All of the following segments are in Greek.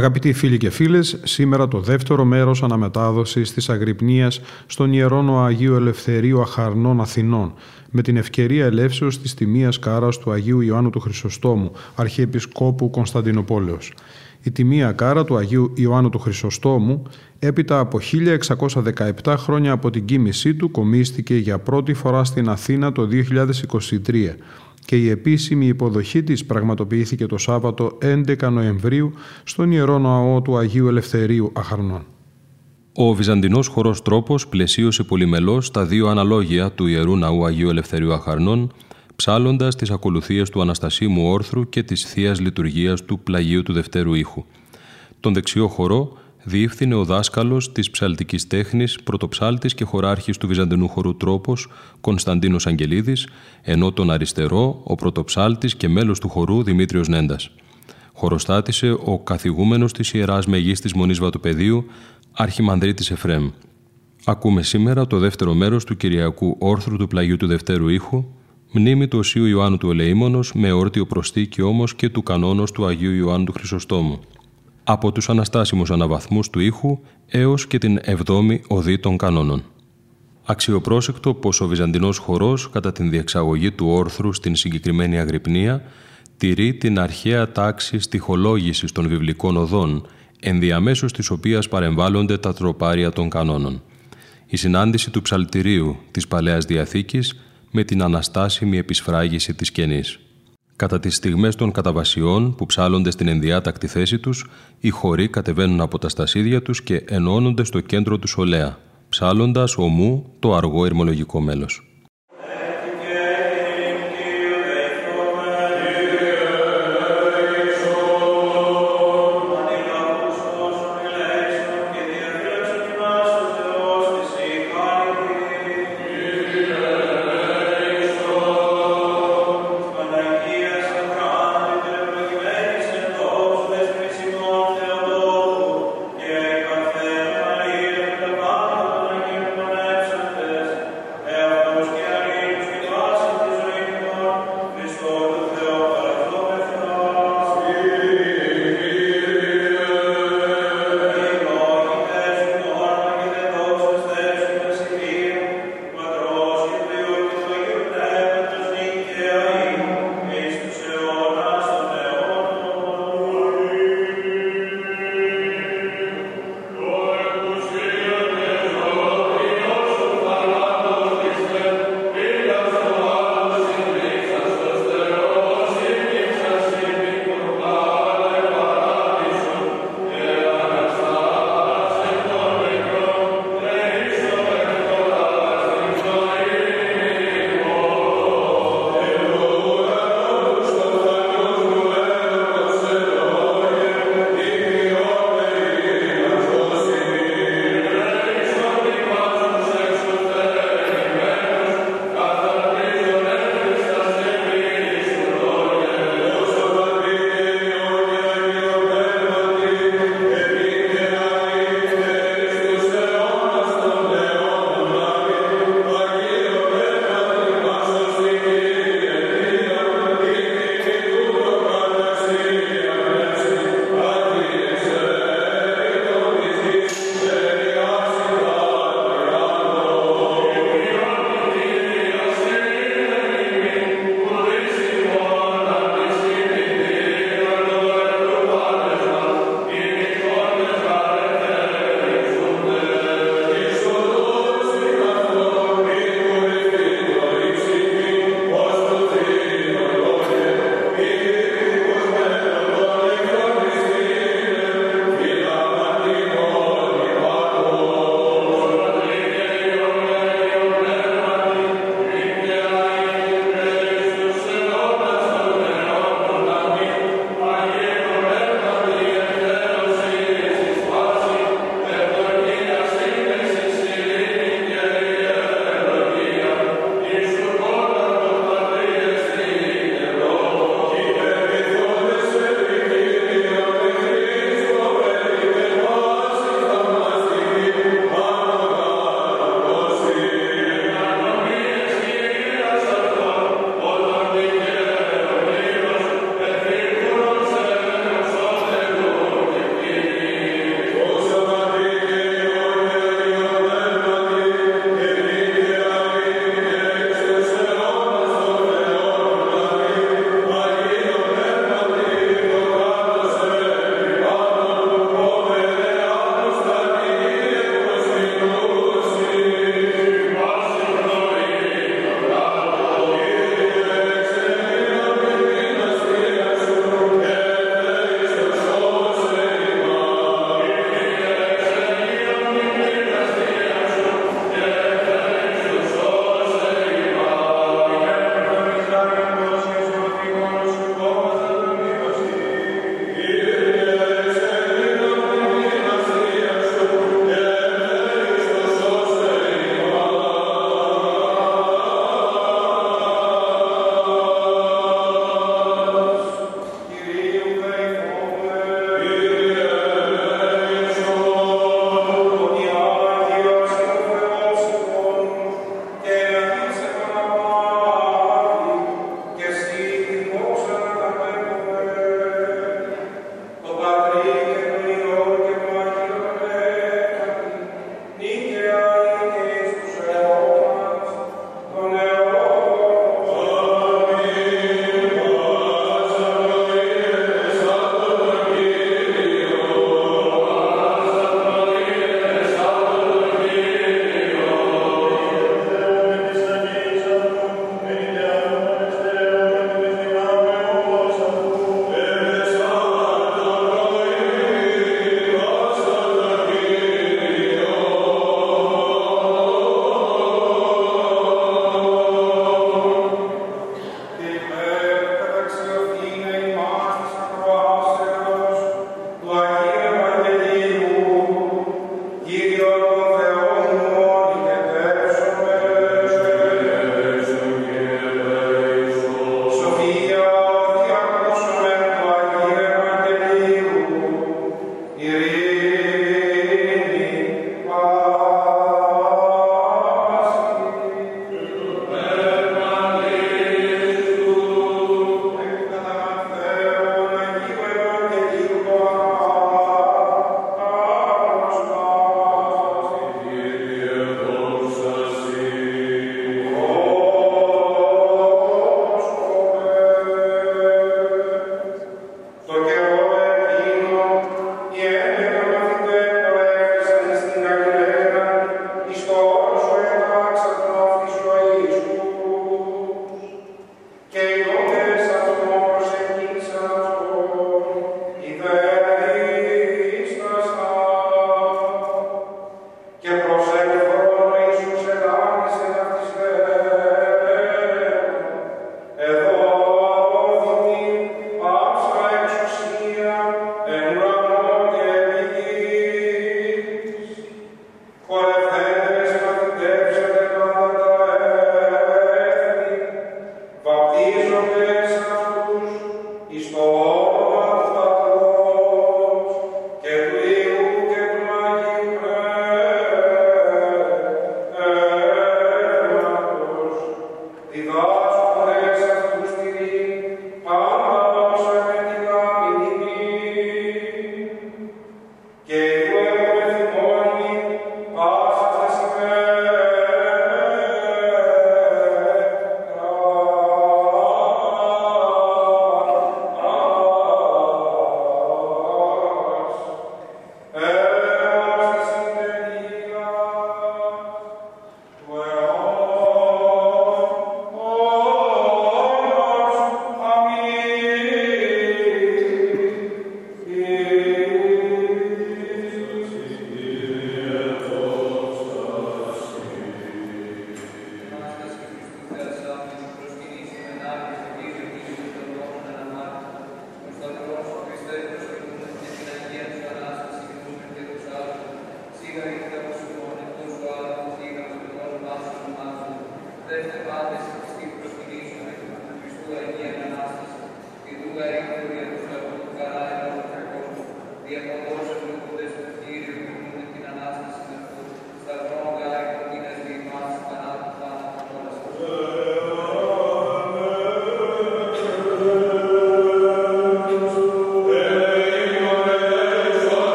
Αγαπητοί φίλοι και φίλες, σήμερα το δεύτερο μέρος αναμετάδοσης της Αγρυπνίας στον Ιερόνο Αγίου Ελευθερίου Αχαρνών Αθηνών, με την ευκαιρία ελεύσεως της τιμίας κάρας του Αγίου Ιωάννου του Χρυσοστόμου, Αρχιεπισκόπου Κωνσταντινοπόλεως. Η τιμία κάρα του Αγίου Ιωάννου του Χρυσοστόμου, έπειτα από 1617 χρόνια από την κοίμησή του, κομίστηκε για πρώτη φορά στην Αθήνα το 2023 και η επίσημη υποδοχή της πραγματοποιήθηκε το Σάββατο 11 Νοεμβρίου στον Ιερό Ναό του Αγίου Ελευθερίου Αχαρνών. Ο Βυζαντινός χορός τρόπος πλαισίωσε πολυμελώς τα δύο αναλόγια του Ιερού Ναού Αγίου Ελευθερίου Αχαρνών, ψάλλοντας τις ακολουθίες του Αναστασίμου Όρθρου και της Θείας Λειτουργίας του Πλαγίου του Δευτέρου Ήχου. Τον δεξιό χορό διεύθυνε ο δάσκαλος της ψαλτικής τέχνης, πρωτοψάλτης και χωράρχης του Βυζαντινού χορού τρόπος, Κωνσταντίνος Αγγελίδης, ενώ τον αριστερό, ο πρωτοψάλτης και μέλος του χορού Δημήτριος Νέντας. Χωροστάτησε ο καθηγούμενος της Ιεράς Μεγής της Μονής Βατοπεδίου, Αρχιμανδρίτης Εφρέμ. Ακούμε σήμερα το δεύτερο μέρος του Κυριακού Όρθρου του Πλαγιού του Δευτέρου Ήχου, μνήμη του Οσίου Ιωάννου του Ελεήμονος με όρτιο προστίκη όμως και του κανόνος του Αγίου Ιωάννου του Χρυσοστόμου από τους αναστάσιμους αναβαθμούς του ήχου έως και την εβδόμη οδή των κανόνων. Αξιοπρόσεκτο πως ο Βυζαντινός χορός κατά την διεξαγωγή του όρθρου στην συγκεκριμένη αγρυπνία τηρεί την αρχαία τάξη στοιχολόγησης των βιβλικών οδών, ενδιαμέσως της οποίας παρεμβάλλονται τα τροπάρια των κανόνων. Η συνάντηση του ψαλτηρίου της Παλαιάς Διαθήκης με την αναστάσιμη επισφράγηση της καινής. Κατά τις στιγμές των καταβασιών που ψάλλονται στην ενδιάτακτη θέση τους, οι χωροί κατεβαίνουν από τα στασίδια τους και ενώνονται στο κέντρο του Σολέα, ψάλλοντας ομού το αργό ερμολογικό μέλος.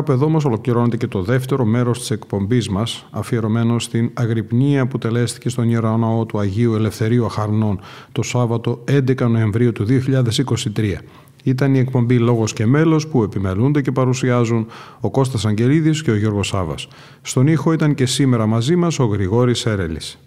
Κάπου εδώ μας ολοκληρώνεται και το δεύτερο μέρος της εκπομπής μας, αφιερωμένο στην αγρυπνία που τελέστηκε στον Ιερό Ναό του Αγίου Ελευθερίου Αχαρνών το Σάββατο 11 Νοεμβρίου του 2023. Ήταν η εκπομπή «Λόγος και μέλος» που επιμελούνται και παρουσιάζουν ο Κώστας Αγγελίδης και ο Γιώργος Σάβας. Στον ήχο ήταν και σήμερα μαζί μας ο Γρηγόρης Έρελης.